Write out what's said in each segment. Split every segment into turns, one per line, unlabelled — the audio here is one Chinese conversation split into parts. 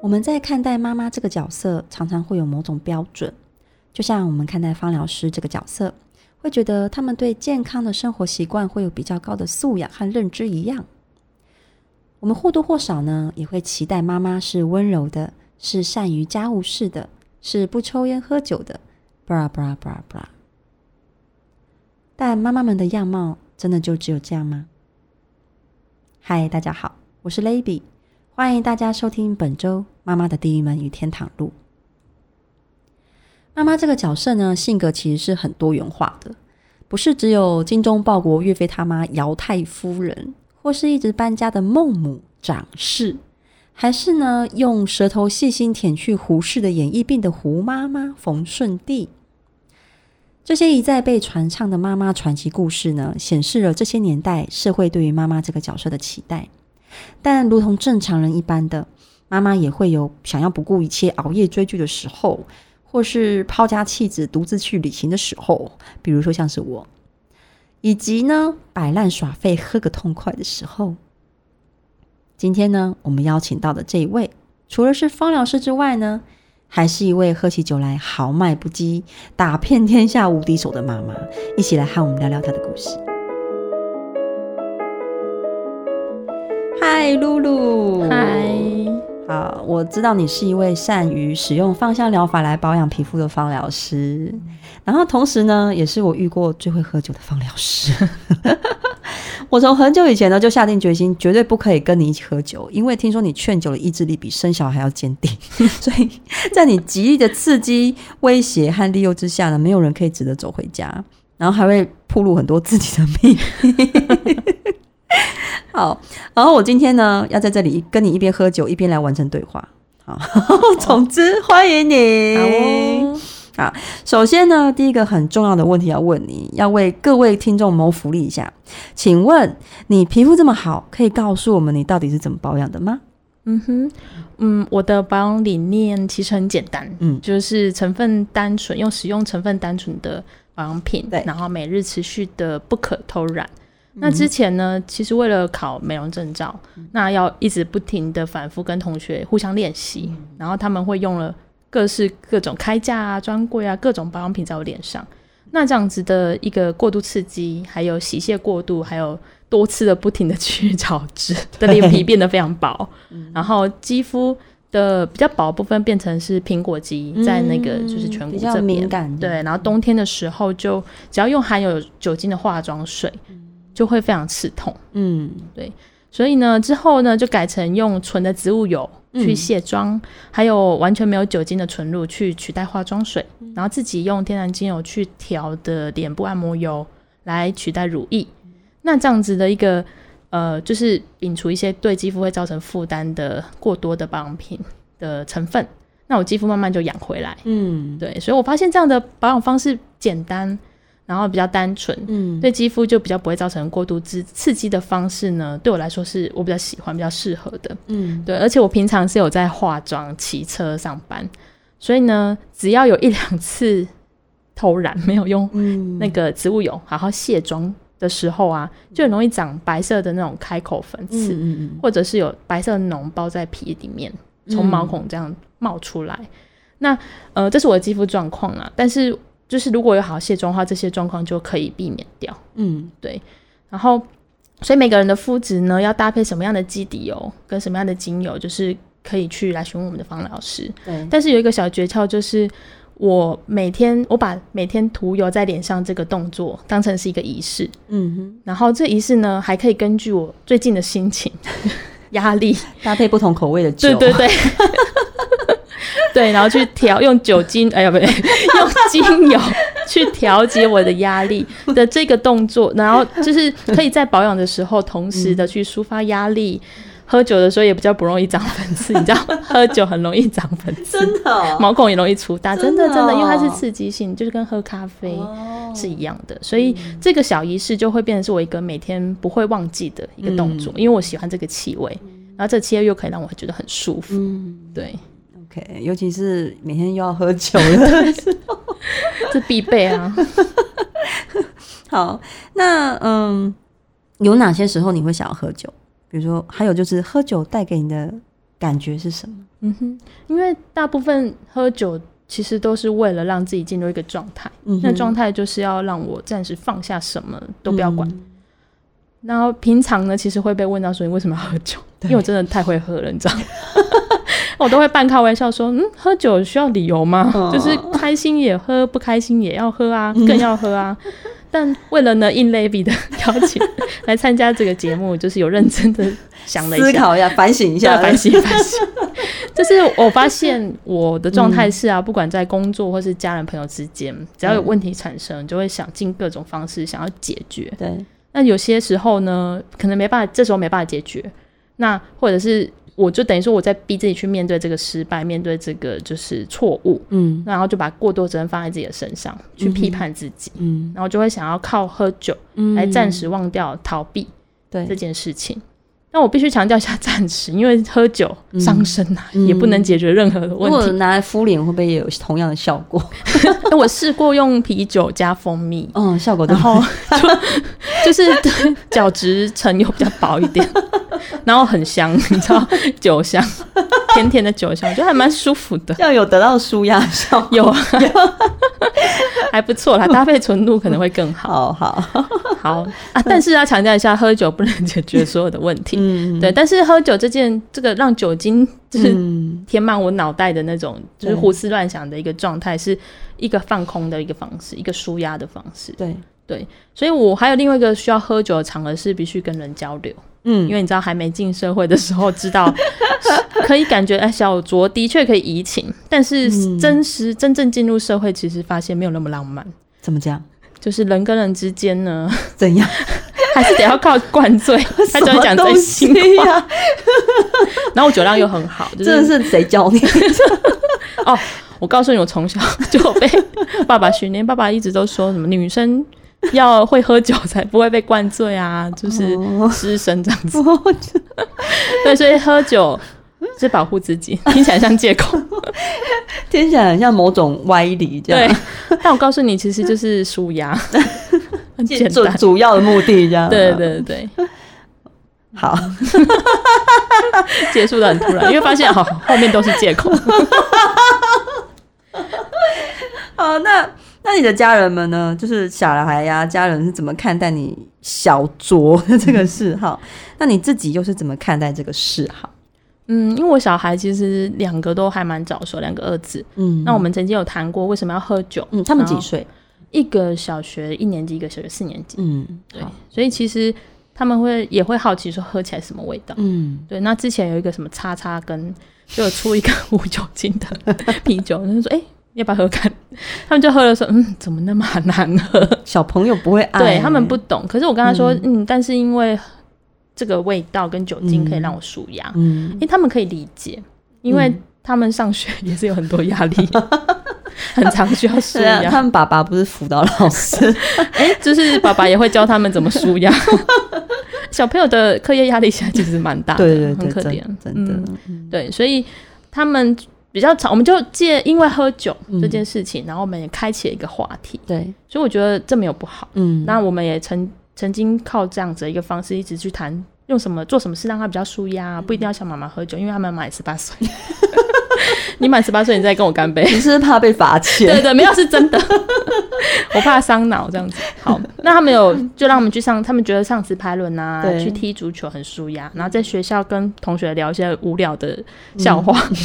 我们在看待妈妈这个角色，常常会有某种标准，就像我们看待芳疗师这个角色，会觉得他们对健康的生活习惯会有比较高的素养和认知一样。我们或多或少呢，也会期待妈妈是温柔的，是善于家务事的，是不抽烟喝酒的，布拉布拉布拉布拉。但妈妈们的样貌真的就只有这样吗？嗨，大家好，我是 Lady。欢迎大家收听本周《妈妈的地狱门与天堂路》。妈妈这个角色呢，性格其实是很多元化的，不是只有精忠报国岳飞他妈姚太夫人，或是一直搬家的孟母长氏，还是呢用舌头细心舔去胡适的眼翳病的胡妈妈冯顺弟。这些一再被传唱的妈妈传奇故事呢，显示了这些年代社会对于妈妈这个角色的期待。但如同正常人一般的妈妈，也会有想要不顾一切熬夜追剧的时候，或是抛家弃子独自去旅行的时候，比如说像是我，以及呢摆烂耍废喝个痛快的时候。今天呢，我们邀请到的这一位，除了是芳疗师之外呢，还是一位喝起酒来豪迈不羁、打遍天下无敌手的妈妈。一起来和我们聊聊她的故事。嗨，露露。
嗨，
好，我知道你是一位善于使用芳香疗法来保养皮肤的芳疗师，然后同时呢，也是我遇过最会喝酒的芳疗师。我从很久以前呢就下定决心，绝对不可以跟你一起喝酒，因为听说你劝酒的意志力比生小孩要坚定，所以在你极力的刺激、威胁和利诱之下呢，没有人可以值得走回家，然后还会暴露很多自己的秘密。好，然后我今天呢，要在这里跟你一边喝酒一边来完成对话。好，总之欢迎你。好，首先呢，第一个很重要的问题要问你，要为各位听众谋福利一下。请问你皮肤这么好，可以告诉我们你到底是怎么保养的吗？
嗯哼，嗯，我的保养理念其实很简单，嗯，就是成分单纯，用使用成分单纯的保养品，对，然后每日持续的不可偷染。那之前呢，其实为了考美容证照，嗯、那要一直不停的反复跟同学互相练习，嗯、然后他们会用了各式各种开架啊、专柜啊各种保养品在我脸上。那这样子的一个过度刺激，还有洗卸过度，还有多次的不停的去 角质，的脸皮变得非常薄，嗯、然后肌肤的比较薄部分变成是苹果肌，在那个就是颧骨这边。对，然后冬天的时候就只要用含有酒精的化妆水。就会非常刺痛，嗯，对，所以呢，之后呢，就改成用纯的植物油去卸妆，嗯、还有完全没有酒精的纯露去取代化妆水，嗯、然后自己用天然精油去调的脸部按摩油来取代乳液。那这样子的一个呃，就是摒除一些对肌肤会造成负担的过多的保养品的成分，那我肌肤慢慢就养回来，嗯，对，所以我发现这样的保养方式简单。然后比较单纯，嗯，对肌肤就比较不会造成过度刺刺激的方式呢，对我来说是我比较喜欢、比较适合的，嗯，对。而且我平常是有在化妆、骑车上班，所以呢，只要有一两次偷染没有用那个植物油好好卸妆的时候啊，嗯、就很容易长白色的那种开口粉刺，嗯嗯嗯，或者是有白色的脓包在皮里面，从毛孔这样冒出来。嗯、那呃，这是我的肌肤状况啊，但是。就是如果有好好卸妆的话，这些状况就可以避免掉。嗯，对。然后，所以每个人的肤质呢，要搭配什么样的基底油跟什么样的精油，就是可以去来询问我们的方老师。对。但是有一个小诀窍，就是我每天我把每天涂油在脸上这个动作当成是一个仪式。嗯哼。然后这仪式呢，还可以根据我最近的心情、压力
搭配不同口味的酒。
对对对。对，然后去调用酒精，哎呀，不对，用精油去调节我的压力的这个动作，然后就是可以在保养的时候，同时的去抒发压力。嗯、喝酒的时候也比较不容易长粉刺，你知道，喝酒很容易长粉刺，真的、哦，毛孔也容易粗大，真的真的，真的，因为它是刺激性，就是跟喝咖啡是一样的，哦、所以这个小仪式就会变成是我一个每天不会忘记的一个动作，嗯、因为我喜欢这个气味，然后这气味又可以让我觉得很舒服，嗯、
对。尤其是每天又要喝酒的时候，
这必备啊。
好，那嗯，有哪些时候你会想要喝酒？比如说，还有就是喝酒带给你的感觉是什么？
嗯哼，因为大部分喝酒其实都是为了让自己进入一个状态，嗯、那状态就是要让我暂时放下什么都不要管。嗯、然后平常呢，其实会被问到说你为什么要喝酒？因为我真的太会喝了，你知道吗？我都会半开玩笑说，嗯，喝酒需要理由吗？哦、就是开心也喝，不开心也要喝啊，更要喝啊。嗯但为了呢，应 Levi 的邀请 来参加这个节目，就是有认真的想了一下，
思考一下，反省一下，
反省反省。就是我发现我的状态是啊，不管在工作或是家人朋友之间，只要有问题产生，就会想尽各种方式想要解决。
对，
那有些时候呢，可能没办法，这时候没办法解决，那或者是。我就等于说我在逼自己去面对这个失败，面对这个就是错误，嗯，然后就把过多责任放在自己的身上，去批判自己，嗯，然后就会想要靠喝酒来暂时忘掉、逃避对。这件事情。那我必须强调一下，暂时，因为喝酒伤身啊，也不能解决任何的问题。如果
拿来敷脸，会不会也有同样的效果？
我试过用啤酒加蜂蜜，
嗯，效果都
好，就就是角质层又比较薄一点。然后很香，你知道酒香，甜甜的酒香，我觉得还蛮舒服的。
这 样有得到舒压效果，
有，还不错啦。搭配纯露可能会更好。
好好
好啊！但是要强调一下，喝酒不能解决所有的问题。嗯，对。但是喝酒这件，这个让酒精就是填满我脑袋的那种，就是胡思乱想的一个状态，是一个放空的一个方式，一个舒压的方式。
对
对，所以我还有另外一个需要喝酒的场合是必须跟人交流。嗯，因为你知道还没进社会的时候，知道 可以感觉哎，小酌的确可以怡情，但是真实、嗯、真正进入社会，其实发现没有那么浪漫。
怎么讲？
就是人跟人之间呢，
怎样，
还是得要靠灌醉，他就会讲真心话。然后我酒量又很好，
真的是谁教你？
哦，我告诉你，我从小就被爸爸训练，爸爸一直都说什么女生。要会喝酒才不会被灌醉啊，就是失身这样子。Oh. 对，所以喝酒是保护自己，听起来像借口，
听起来很像某种歪理这样。
对，但我告诉你，其实就是舒压，很简单，
主要的目的这样。
对对对，
好，
结束的很突然，因为发现好后面都是借口。
好，那。那你的家人们呢？就是小孩呀，家人是怎么看待你小酌的这个嗜好？嗯、那你自己又是怎么看待这个嗜好？
嗯，因为我小孩其实两个都还蛮早熟，两个儿子。嗯，那我们曾经有谈过为什么要喝酒？
嗯，他们几岁？
一个小学一年级，一个小学四年级。嗯，对。所以其实他们会也会好奇说喝起来什么味道？嗯，对。那之前有一个什么叉叉跟，就有出一个 无酒精的 啤酒，他就说：“哎、欸。”要不要喝看？他们就喝了说，嗯，怎么那么难喝？
小朋友不会爱，
对他们不懂。可是我跟他说，嗯，嗯，但是因为这个味道跟酒精可以让我舒压，嗯，因为他们可以理解，因为他们上学也是有很多压力，嗯、很常需要舒压。
他们爸爸不是辅导老师，
哎、欸，就是爸爸也会教他们怎么舒压。小朋友的课业压力现在其实蛮大的，
对，对对，
很可怜，
真的，
嗯、对，所以他们。比较长，我们就借因为喝酒这件事情，嗯、然后我们也开启了一个话题。
对，
所以我觉得这没有不好。嗯，那我们也曾曾经靠这样子的一个方式，一直去谈用什么做什么事让他比较舒压，不一定要像妈妈喝酒，因为他们满 十八岁。你满十八岁，你再跟我干杯。
你是，是怕被罚钱？
对，对对，没有是真的。我怕伤脑这样子。好，那他们有就让我们去上，他们觉得上直排轮啊，对去踢足球很舒压，然后在学校跟同学聊一些无聊的笑话。嗯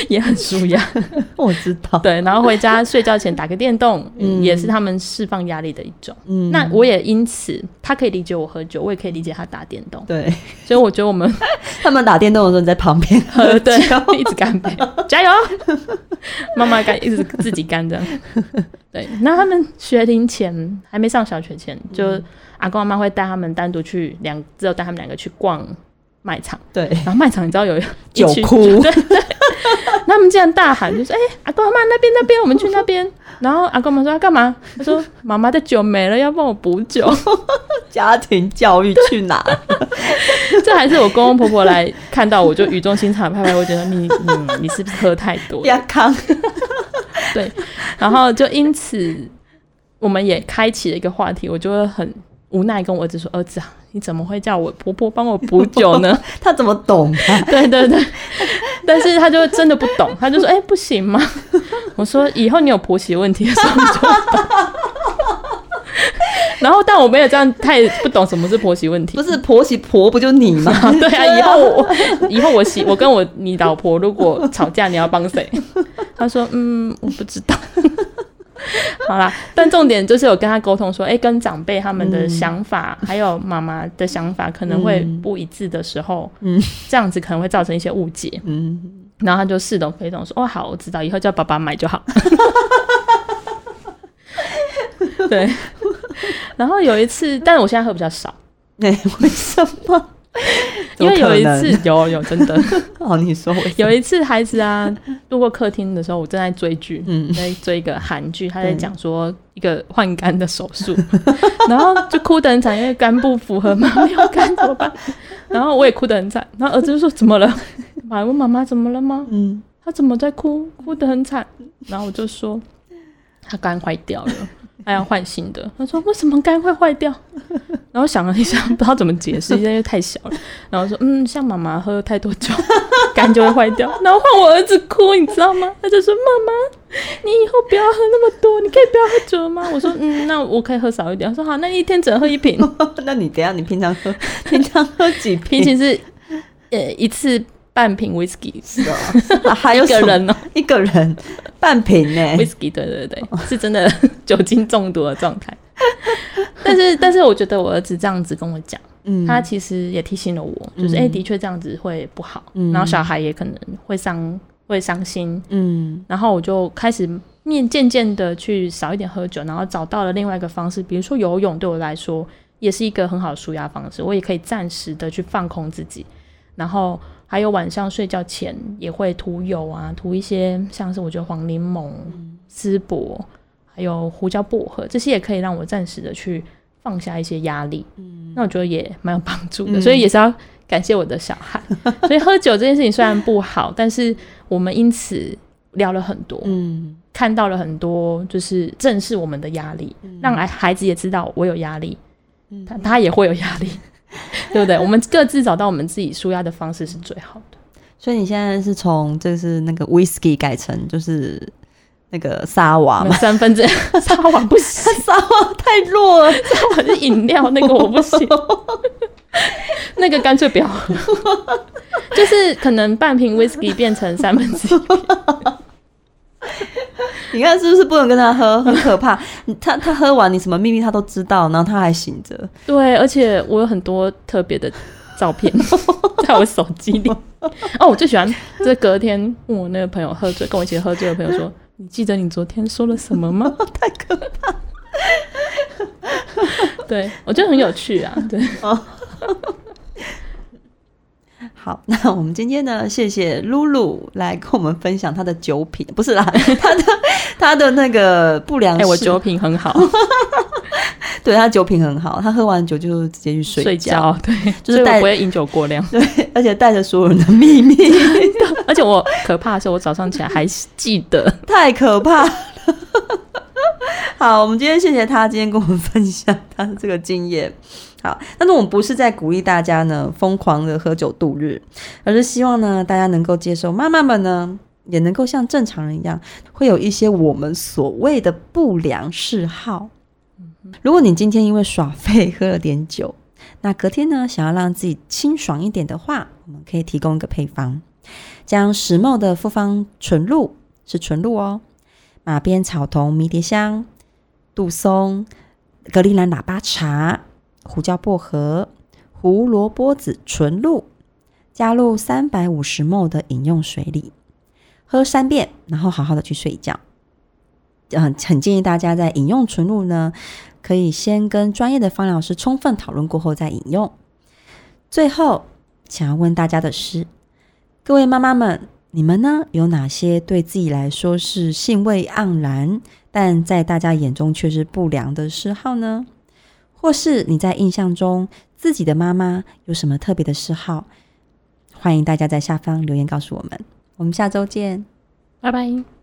也很舒压，
我知道。
对，然后回家睡觉前打个电动，嗯，也是他们释放压力的一种。嗯，那我也因此，他可以理解我喝酒，我也可以理解他打电动。
对，
所以我觉得我们
他们打电动的时候，你在旁边喝，
对，一直干杯，加油，妈妈干，一直自己干这样。对，那他们学龄前还没上小学前，就阿公阿妈会带他们单独去两，只有带他们两个去逛卖场。对，然后卖场你知道有
酒库。对对。
他们竟然大喊，就说：“哎、欸，阿公阿妈那边那边，我们去那边。”然后阿公妈说：“干嘛？”他说：“妈妈的酒没了，要帮我补酒。”
家庭教育去哪？
这还是我公公婆婆来看到我就语重心长拍拍，我觉得你嗯，你是不是喝太多？
亚康。
对，然后就因此我们也开启了一个话题，我就会很无奈跟我儿子说：“儿子啊，你怎么会叫我婆婆帮我补酒呢？”
他怎么懂 啊？
对对对，但是他就真的不懂，他就说：“哎、欸，不行吗？” 我说：“以后你有婆媳问题的时候，你就懂。”然后，但我没有这样，他也不懂什么是婆媳问题。
不是婆媳婆不就你吗？
对啊，以后我以后我媳我跟我你老婆如果吵架，你要帮谁？他说：“嗯，我不知道。” 好啦，但重点就是有跟他沟通说，哎，跟长辈他们的想法，嗯、还有妈妈的想法可能会不一致的时候，嗯，这样子可能会造成一些误解。嗯，然后他就似懂非懂说：“哦，好，我知道，以后叫爸爸买就好。”对。然后有一次，但是我现在喝比较少。
哎、欸，为什么？
因为有一次有有真的
哦，你说
有一次孩子啊路过客厅的时候，我正在追剧，嗯，在追一个韩剧，他在讲说一个换肝的手术，然后就哭得很惨，因为肝不符合嘛，没有肝怎么办？然后我也哭得很惨，然后儿子就说怎么了？妈问妈妈怎么了吗？嗯，他怎么在哭？哭得很惨。然后我就说他肝坏掉了。还要换新的，他说为什么肝会坏掉？然后想了一下，不知道怎么解释，因为太小了。然后说嗯，像妈妈喝太多酒，肝就会坏掉。然后换我儿子哭，你知道吗？他就说妈妈，你以后不要喝那么多，你可以不要喝酒了吗？我说嗯，那我可以喝少一点。他说好，那一天只能喝一瓶。
那你等下你平常喝，平常喝几瓶？
平时是呃一次。半瓶 whisky 是哦，
还有一个人哦，一个人半瓶呢
whisky，对对对，是真的酒精中毒的状态。但是但是，我觉得我儿子这样子跟我讲，嗯，他其实也提醒了我，就是哎、欸，的确这样子会不好，嗯，然后小孩也可能会伤会伤心，嗯，然后我就开始面渐渐的去少一点喝酒，然后找到了另外一个方式，比如说游泳，对我来说也是一个很好的舒压方式，我也可以暂时的去放空自己，然后。还有晚上睡觉前也会涂油啊，涂一些像是我觉得黄柠檬、丝柏，还有胡椒薄荷，这些也可以让我暂时的去放下一些压力。嗯，那我觉得也蛮有帮助的，所以也是要感谢我的小孩。所以喝酒这件事情虽然不好，但是我们因此聊了很多，嗯，看到了很多，就是正视我们的压力，让孩孩子也知道我有压力，他他也会有压力。对不对？我们各自找到我们自己舒压的方式是最好的。
所以你现在是从就是那个 whisky 改成就是那个沙瓦吗？
三分之 沙瓦不行，
沙瓦太弱了。
沙瓦是饮料，那个我不行。那个干脆不要喝，就是可能半瓶 whisky 变成三分之一。
你看是不是不能跟他喝？很可怕。他他喝完，你什么秘密他都知道，然后他还醒着。
对，而且我有很多特别的照片在我手机里。哦，我最喜欢这隔天问我那个朋友喝醉，跟我一起喝醉的朋友说：“你记得你昨天说了什么吗？”
太可怕。
对，我觉得很有趣啊。对。
好，那我们今天呢，谢谢露露来跟我们分享她的酒品，不是啦，她的她的那个不良。哎、
欸，我酒品很好，
对，他酒品很好，他喝完酒就直接去睡觉，睡觉
对，就是带不会饮酒过量，
对，而且带着所有人的秘密，
而且我可怕的是，我早上起来还记得，
太可怕了。好，我们今天谢谢他今天跟我们分享他的这个经验。好，但是我们不是在鼓励大家呢疯狂的喝酒度日，而是希望呢大家能够接受妈妈们呢也能够像正常人一样，会有一些我们所谓的不良嗜好。如果你今天因为耍废喝了点酒，那隔天呢想要让自己清爽一点的话，我们可以提供一个配方，将十 ml 的复方纯露是纯露哦，马鞭草酮迷迭香、杜松、格陵兰喇叭茶。胡椒薄荷、胡萝卜籽纯露，加入三百五十 ml 的饮用水里，喝三遍，然后好好的去睡觉。嗯，很建议大家在饮用纯露呢，可以先跟专业的方疗师充分讨论过后再饮用。最后，想要问大家的是，各位妈妈们，你们呢有哪些对自己来说是兴味盎然，但在大家眼中却是不良的嗜好呢？或是你在印象中自己的妈妈有什么特别的嗜好？欢迎大家在下方留言告诉我们。我们下周见，
拜拜。